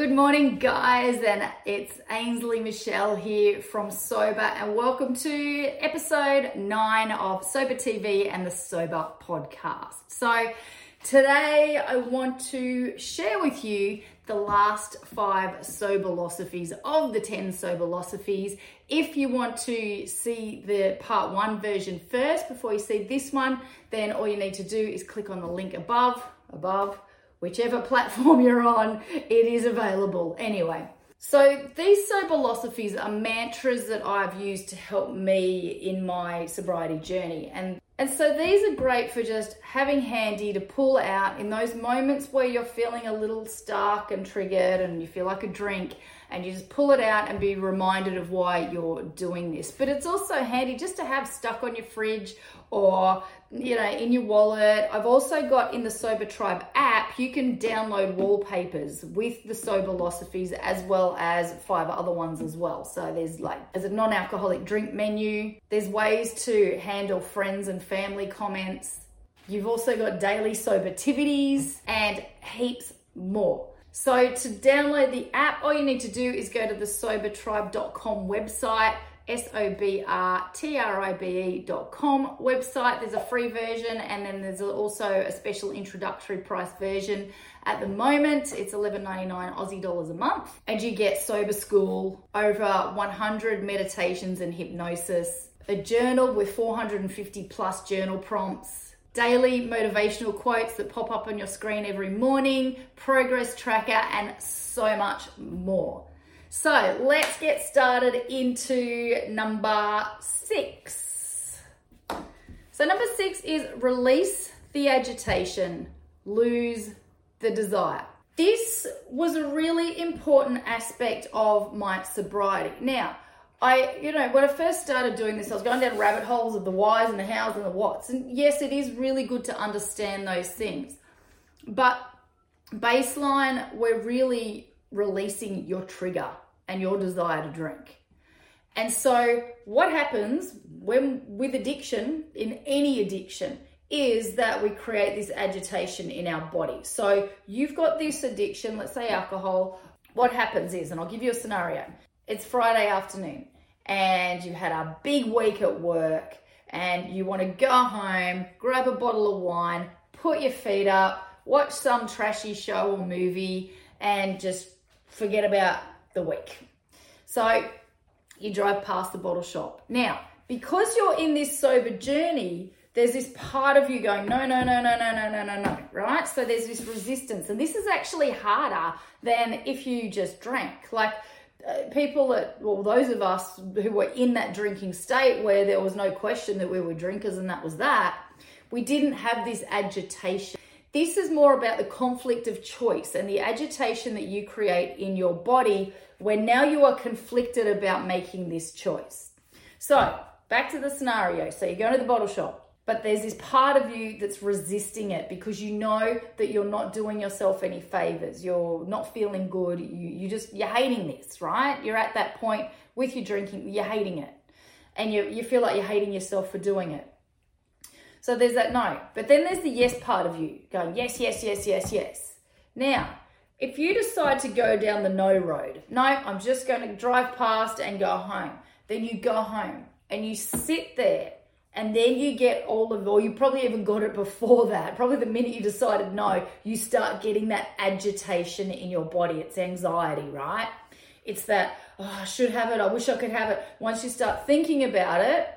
Good morning, guys, and it's Ainsley Michelle here from Sober, and welcome to episode nine of Sober TV and the Sober Podcast. So, today I want to share with you the last five soberlosophies of the 10 soberlosophies. If you want to see the part one version first before you see this one, then all you need to do is click on the link above, above, whichever platform you're on, it is available anyway. So these soberlosophies are mantras that I've used to help me in my sobriety journey. And and so these are great for just having handy to pull out in those moments where you're feeling a little stuck and triggered and you feel like a drink and you just pull it out and be reminded of why you're doing this. But it's also handy just to have stuck on your fridge or you know in your wallet. I've also got in the Sober Tribe app, you can download wallpapers with the sober philosophies as well as five other ones as well. So there's like there's a non-alcoholic drink menu. There's ways to handle friends and family comments. You've also got daily sobertivities and heaps more. So to download the app, all you need to do is go to the sobertribe.com website S-O-B-R-T-R-I-B-E.com website. There's a free version and then there's also a special introductory price version. At the moment, it's $11.99 Aussie dollars a month. And you get Sober School, over 100 meditations and hypnosis, a journal with 450 plus journal prompts, daily motivational quotes that pop up on your screen every morning, progress tracker, and so much more. So let's get started into number six. So, number six is release the agitation, lose the desire. This was a really important aspect of my sobriety. Now, I, you know, when I first started doing this, I was going down rabbit holes of the whys and the hows and the whats. And yes, it is really good to understand those things. But baseline, we're really releasing your trigger and your desire to drink. And so, what happens when with addiction, in any addiction, is that we create this agitation in our body. So, you've got this addiction, let's say alcohol. What happens is, and I'll give you a scenario it's Friday afternoon, and you had a big week at work, and you want to go home, grab a bottle of wine, put your feet up, watch some trashy show or movie, and just forget about the week. So you drive past the bottle shop. Now, because you're in this sober journey, there's this part of you going, no, no, no, no, no, no, no, no, no, right? So there's this resistance. And this is actually harder than if you just drank. Like, Uh, people that, well, those of us who were in that drinking state where there was no question that we were drinkers and that was that, we didn't have this agitation. This is more about the conflict of choice and the agitation that you create in your body when now you are conflicted about making this choice. So, back to the scenario. So, you go to the bottle shop, but there's this part of you that's resisting it because you know that you're not doing yourself any favors. You're not feeling good. You, you just, you're hating this, right? You're at that point with your drinking, you're hating it. And you, you feel like you're hating yourself for doing it. So there's that no. But then there's the yes part of you going, yes, yes, yes, yes, yes. Now, if you decide to go down the no road, no, I'm just going to drive past and go home, then you go home and you sit there and then you get all of, or you probably even got it before that. Probably the minute you decided no, you start getting that agitation in your body. It's anxiety, right? It's that, oh, I should have it. I wish I could have it. Once you start thinking about it,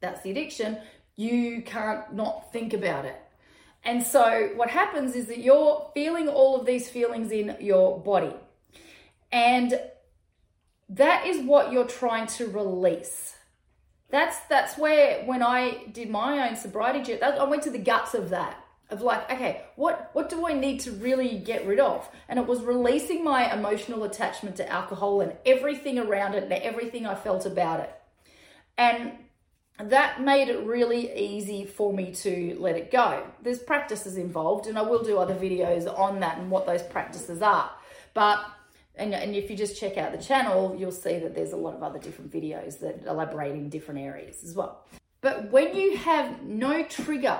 that's the addiction you can't not think about it. And so what happens is that you're feeling all of these feelings in your body. And that is what you're trying to release. That's that's where when I did my own sobriety journey, I went to the guts of that. Of like, okay, what what do I need to really get rid of? And it was releasing my emotional attachment to alcohol and everything around it and everything I felt about it. And that made it really easy for me to let it go. There's practices involved, and I will do other videos on that and what those practices are. But and, and if you just check out the channel, you'll see that there's a lot of other different videos that elaborate in different areas as well. But when you have no trigger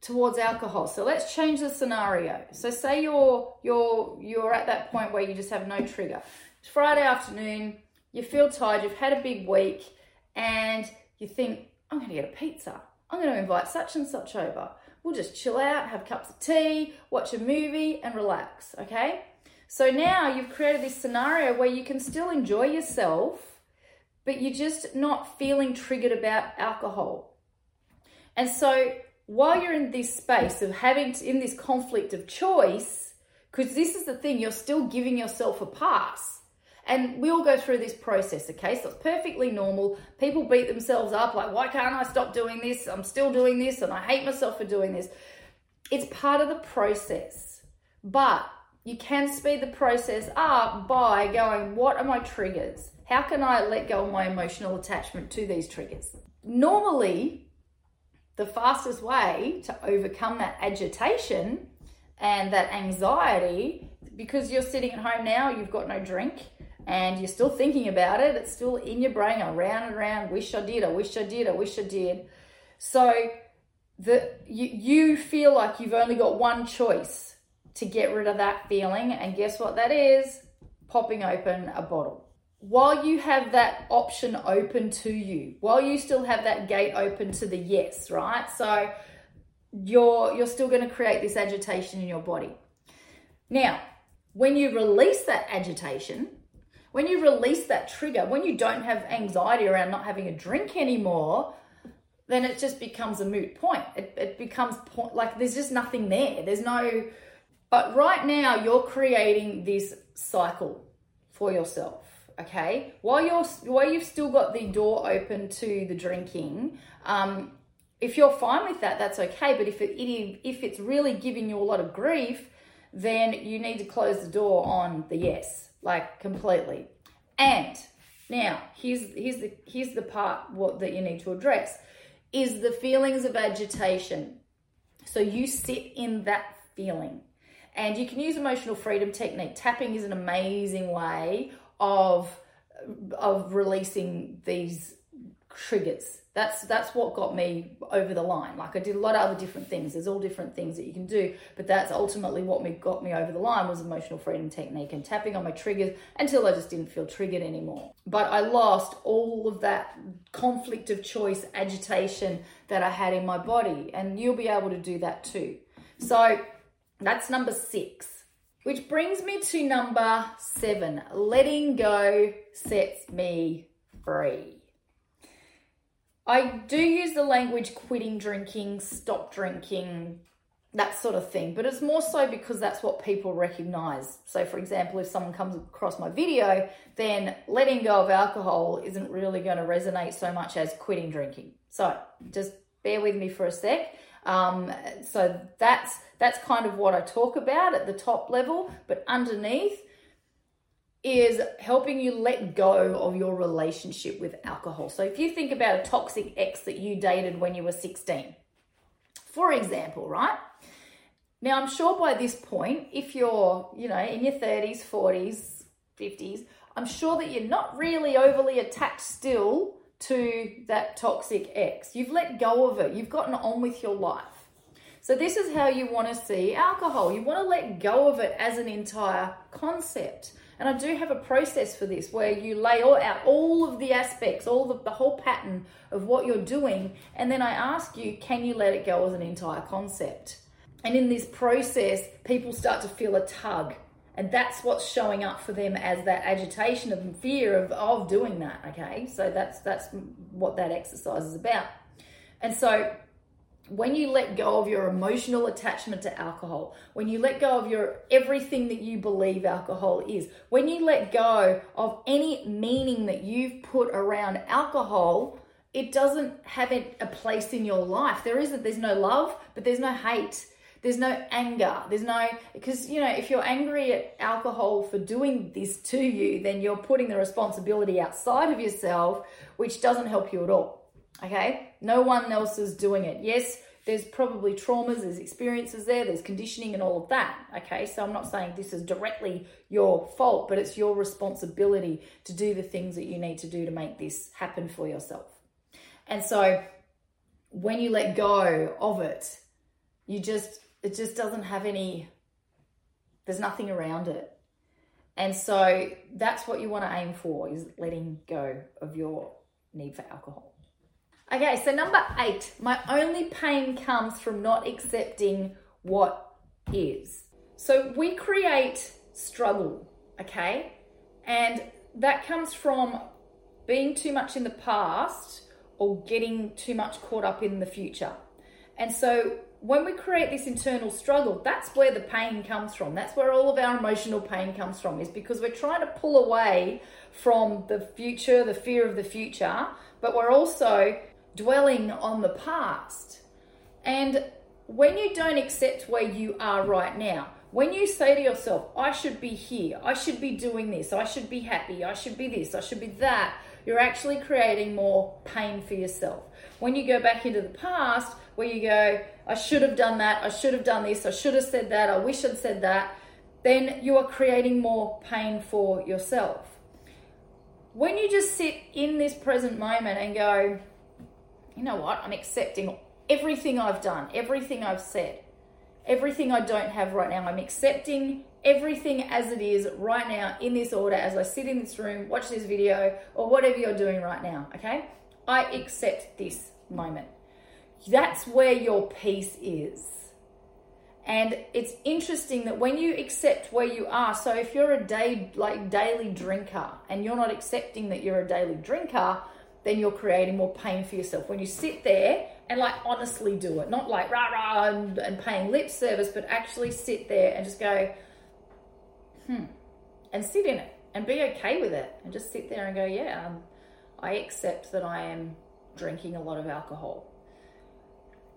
towards alcohol. So let's change the scenario. So say you're you're you're at that point where you just have no trigger. It's Friday afternoon, you feel tired, you've had a big week, and you think, I'm gonna get a pizza. I'm gonna invite such and such over. We'll just chill out, have cups of tea, watch a movie, and relax, okay? So now you've created this scenario where you can still enjoy yourself, but you're just not feeling triggered about alcohol. And so while you're in this space of having to, in this conflict of choice, because this is the thing, you're still giving yourself a pass. And we all go through this process, okay? So it's perfectly normal. People beat themselves up like, why can't I stop doing this? I'm still doing this and I hate myself for doing this. It's part of the process. But you can speed the process up by going, what are my triggers? How can I let go of my emotional attachment to these triggers? Normally, the fastest way to overcome that agitation and that anxiety, because you're sitting at home now, you've got no drink, and you're still thinking about it, it's still in your brain, around and around, wish I did, I wish I did, I wish I did. So the you, you feel like you've only got one choice to get rid of that feeling, and guess what that is? Popping open a bottle while you have that option open to you, while you still have that gate open to the yes, right? So you're you're still going to create this agitation in your body. Now, when you release that agitation, when you release that trigger, when you don't have anxiety around not having a drink anymore, then it just becomes a moot point. It, it becomes point, like there's just nothing there. There's no, but right now you're creating this cycle for yourself okay? While you're while you've still got the door open to the drinking um, if you're fine with that that's okay. But if it, it if it's really giving you a lot of grief then you need to close the door on the yes like completely. And now here's here's the here's the part what that you need to address is the feelings of agitation. So you sit in that feeling and you can use emotional freedom technique tapping is an amazing way of of releasing these triggers. That's that's what got me over the line. Like I did a lot of other different things. There's all different things that you can do, but that's ultimately what me got me over the line was emotional freedom technique and tapping on my triggers until I just didn't feel triggered anymore. But I lost all of that conflict of choice, agitation that I had in my body, and you'll be able to do that too. So that's number 6. Which brings me to number seven letting go sets me free. I do use the language quitting drinking, stop drinking, that sort of thing, but it's more so because that's what people recognize. So, for example, if someone comes across my video, then letting go of alcohol isn't really going to resonate so much as quitting drinking. So, just bear with me for a sec. Um, so that's that's kind of what I talk about at the top level, but underneath is helping you let go of your relationship with alcohol. So if you think about a toxic ex that you dated when you were 16, for example, right? Now I'm sure by this point, if you're, you know, in your 30s, 40s, 50s, I'm sure that you're not really overly attached still to that toxic ex. You've let go of it, you've gotten on with your life. So, this is how you want to see alcohol. You want to let go of it as an entire concept. And I do have a process for this where you lay all out all of the aspects, all the, the whole pattern of what you're doing. And then I ask you, can you let it go as an entire concept? And in this process, people start to feel a tug and that's what's showing up for them as that agitation of fear of, of doing that okay? So that's that's what that exercise is about. And so when you let go of your emotional attachment to alcohol when you let go of your everything that you believe alcohol is when you let go of any meaning that you've put around alcohol it doesn't have a place in your life. There isn't there's no love but there's no hate there's no anger. There's no, because, you know, if you're angry at alcohol for doing this to you, then you're putting the responsibility outside of yourself, which doesn't help you at all. Okay? No one else is doing it. Yes, there's probably traumas, there's experiences there, there's conditioning and all of that. Okay? So I'm not saying this is directly your fault, but it's your responsibility to do the things that you need to do to make this happen for yourself. And so when you let go of it, You just, it just doesn't have any, there's nothing around it. And so that's what you want to aim for is letting go of your need for alcohol. Okay, so number eight, my only pain comes from not accepting what is. So we create struggle, okay? And that comes from being too much in the past or getting too much caught up in the future. And so when we create this internal struggle, that's where the pain comes from. That's where all of our emotional pain comes from, is because we're trying to pull away from the future, the fear of the future, but we're also dwelling on the past. And when you don't accept where you are right now, when you say to yourself, I should be here, I should be doing this, I should be happy, I should be this, I should be that, you're actually creating more pain for yourself. When you go back into the past, where you go, I should have done that, I should have done this, I should have said that, I wish I'd said that, then you are creating more pain for yourself. When you just sit in this present moment and go, you know what, I'm accepting everything I've done, everything I've said everything I don't have right now. I'm accepting everything as it is right now in this order as I sit in this room, watch this video, or whatever you're doing right now, okay? I accept this moment. That's where your peace is. And it's interesting that when you accept where you are, so if you're a day like daily drinker and you're not accepting that you're a daily drinker, then you're creating more pain for yourself. When you sit there and like honestly do it, not like rah rah and, and paying lip service, but actually sit there and just go, hmm, and sit in it and be okay with it and just sit there and go, yeah, um, I accept that I am drinking a lot of alcohol.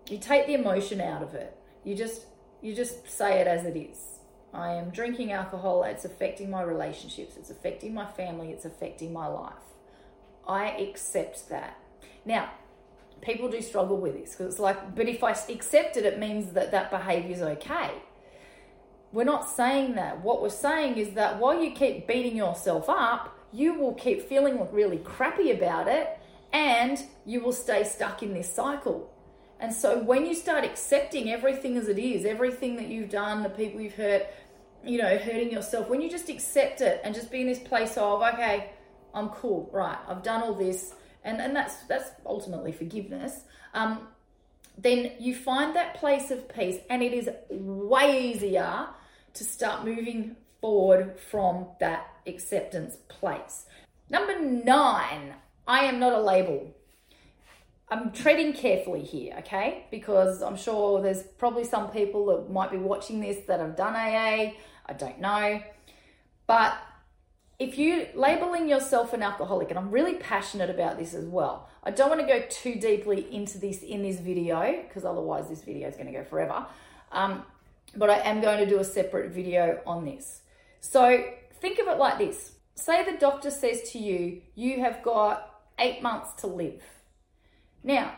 You take the emotion out of it. You just you just say it as it is. I am drinking alcohol. It's affecting my relationships. It's affecting my family. It's affecting my life. I accept that. Now, people do struggle with this because it's like, but if I accept it, it means that that behavior is okay. We're not saying that. What we're saying is that while you keep beating yourself up, you will keep feeling really crappy about it and you will stay stuck in this cycle. And so when you start accepting everything as it is, everything that you've done, the people you've hurt, you know, hurting yourself, when you just accept it and just be in this place of, okay, I'm cool, right? I've done all this, and and that's that's ultimately forgiveness. Um, then you find that place of peace, and it is way easier to start moving forward from that acceptance place. Number nine, I am not a label. I'm treading carefully here, okay? Because I'm sure there's probably some people that might be watching this that have done AA. I don't know. But if you labeling yourself an alcoholic, and I'm really passionate about this as well, I don't want to go too deeply into this in this video because otherwise this video is going to go forever. Um, but I am going to do a separate video on this. So think of it like this say the doctor says to you, you have got eight months to live. Now,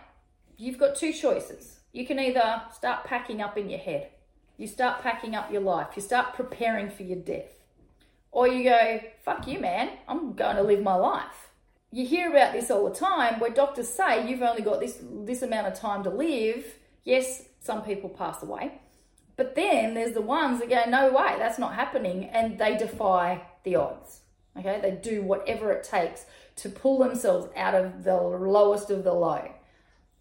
you've got two choices. You can either start packing up in your head, you start packing up your life, you start preparing for your death or you go, fuck you, man, I'm going to live my life. You hear about this all the time where doctors say you've only got this, this amount of time to live. Yes, some people pass away. But then there's the ones that go, no way, that's not happening. And they defy the odds. Okay, they do whatever it takes to pull themselves out of the lowest of the low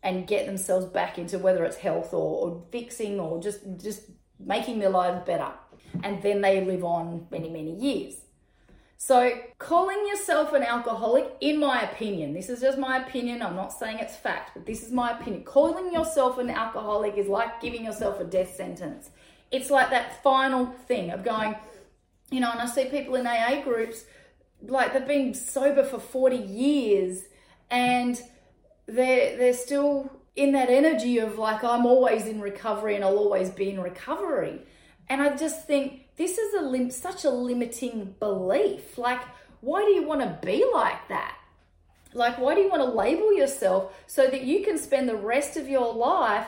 and get themselves back into whether it's health or, or fixing or just just making their lives better and then they live on many, many years. So, calling yourself an alcoholic, in my opinion, this is just my opinion, I'm not saying it's fact, but this is my opinion. Calling yourself an alcoholic is like giving yourself a death sentence. It's like that final thing of going, you know, and I see people in AA groups, like they've been sober for 40 years and they're, they're still in that energy of like, I'm always in recovery and I'll always be in recovery. And I just think this is a lim- such a limiting belief. Like, why do you want to be like that? Like, why do you want to label yourself so that you can spend the rest of your life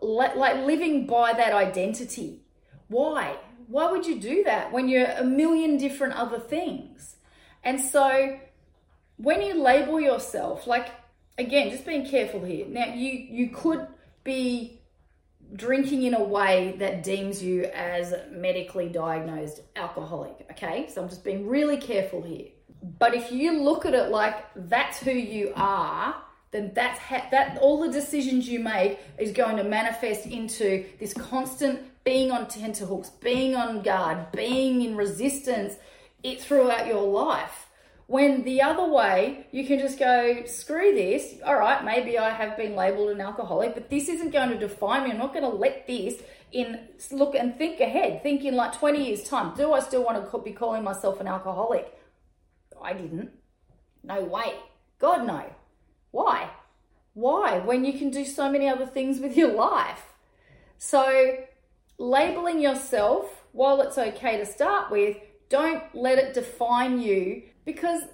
le- like living by that identity? Why? Why would you do that when you're a million different other things? And so, when you label yourself, like again, just being careful here. Now, you you could be drinking in a way that deems you as medically diagnosed alcoholic. Okay, so I'm just being really careful here. But if you look at it like that's who you are, then that's ha- that all the decisions you make is going to manifest into this constant being on tenterhooks, being on guard, being in resistance it throughout your life. When the other way, you can just go, screw this. All right, maybe I have been labeled an alcoholic, but this isn't going to define me. I'm not going to let this in look and think ahead, think in like 20 years' time. Do I still want to be calling myself an alcoholic? I didn't. No way. God, no. Why? Why? When you can do so many other things with your life. So, labeling yourself, while it's okay to start with, don't let it define you because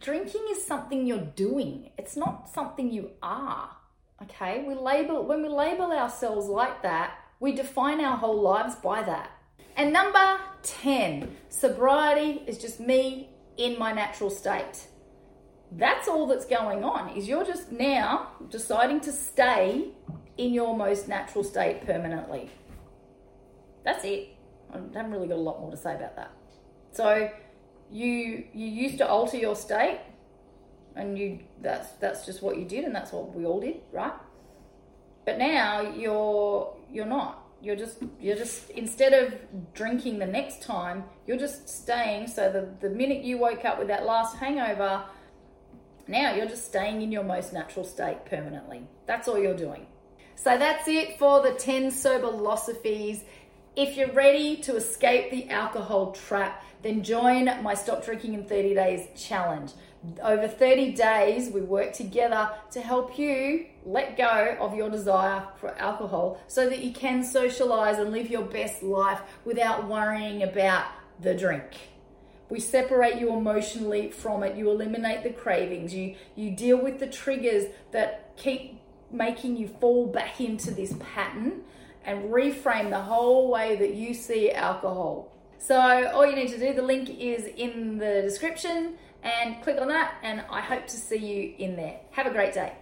drinking is something you're doing. It's not something you are. Okay? We label when we label ourselves like that, we define our whole lives by that. And number 10, sobriety is just me in my natural state. That's all that's going on. Is you're just now deciding to stay in your most natural state permanently. That's it. I haven't really got a lot more to say about that. So you you used to alter your state and you that's that's just what you did and that's what we all did, right? But now you're you're not. You're just you're just instead of drinking the next time, you're just staying so the, the minute you woke up with that last hangover, now you're just staying in your most natural state permanently. That's all you're doing. So that's it for the 10 sober philosophies. If you're ready to escape the alcohol trap, then join my Stop Drinking in 30 Days challenge. Over 30 days, we work together to help you let go of your desire for alcohol so that you can socialize and live your best life without worrying about the drink. We separate you emotionally from it. You eliminate the cravings. You you deal with the triggers that keep making you fall back into this pattern and reframe the whole way that you see alcohol. So all you need to do, the link is in the description and click on that and I hope to see you in there. Have a great day.